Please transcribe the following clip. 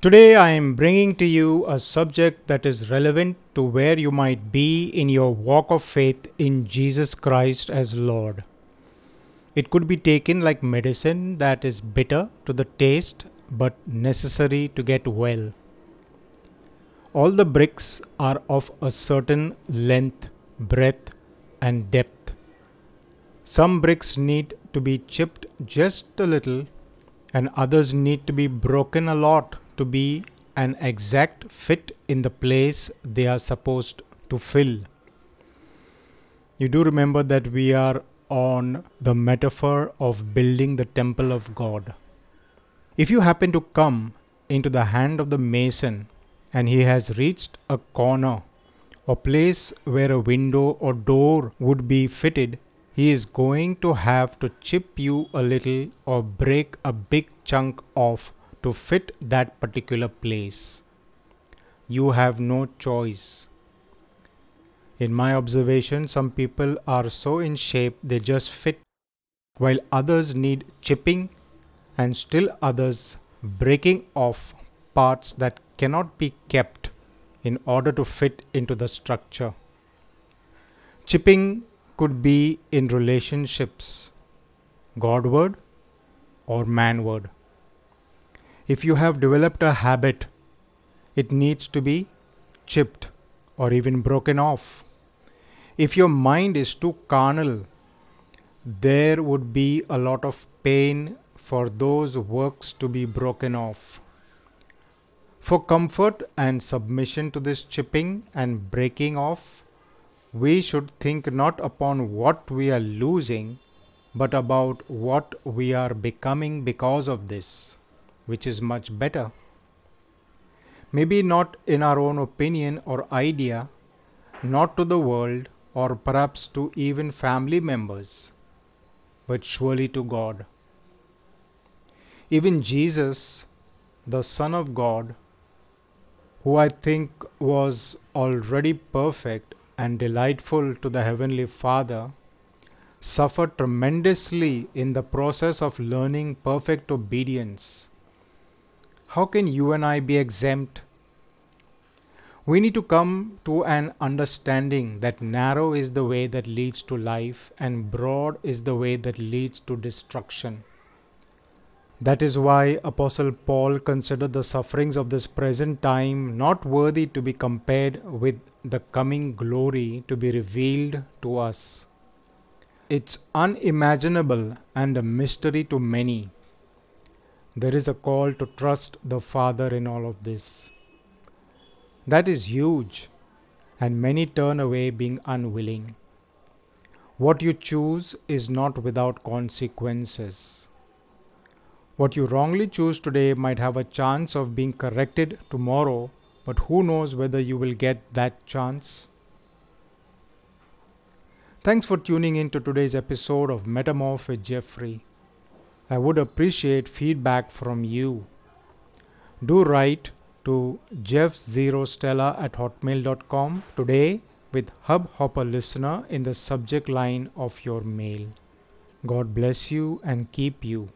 Today, I am bringing to you a subject that is relevant to where you might be in your walk of faith in Jesus Christ as Lord. It could be taken like medicine that is bitter to the taste but necessary to get well. All the bricks are of a certain length, breadth, and depth. Some bricks need to be chipped just a little, and others need to be broken a lot to be an exact fit in the place they are supposed to fill. You do remember that we are on the metaphor of building the temple of God. If you happen to come into the hand of the mason and he has reached a corner or place where a window or door would be fitted, he is going to have to chip you a little or break a big chunk off to fit that particular place. You have no choice. In my observation, some people are so in shape they just fit, while others need chipping, and still others breaking off parts that cannot be kept in order to fit into the structure. Chipping could be in relationships, Godward or manward. If you have developed a habit, it needs to be chipped or even broken off. If your mind is too carnal, there would be a lot of pain for those works to be broken off. For comfort and submission to this chipping and breaking off, we should think not upon what we are losing, but about what we are becoming because of this, which is much better. Maybe not in our own opinion or idea, not to the world, or perhaps to even family members, but surely to God. Even Jesus, the Son of God, who I think was already perfect and delightful to the Heavenly Father, suffered tremendously in the process of learning perfect obedience. How can you and I be exempt? We need to come to an understanding that narrow is the way that leads to life and broad is the way that leads to destruction. That is why Apostle Paul considered the sufferings of this present time not worthy to be compared with the coming glory to be revealed to us. It's unimaginable and a mystery to many. There is a call to trust the Father in all of this. That is huge, and many turn away being unwilling. What you choose is not without consequences. What you wrongly choose today might have a chance of being corrected tomorrow, but who knows whether you will get that chance? Thanks for tuning in to today's episode of Metamorph with Jeffrey. I would appreciate feedback from you. Do write to jeff0stella at hotmail.com today with Hubhopper listener in the subject line of your mail. God bless you and keep you.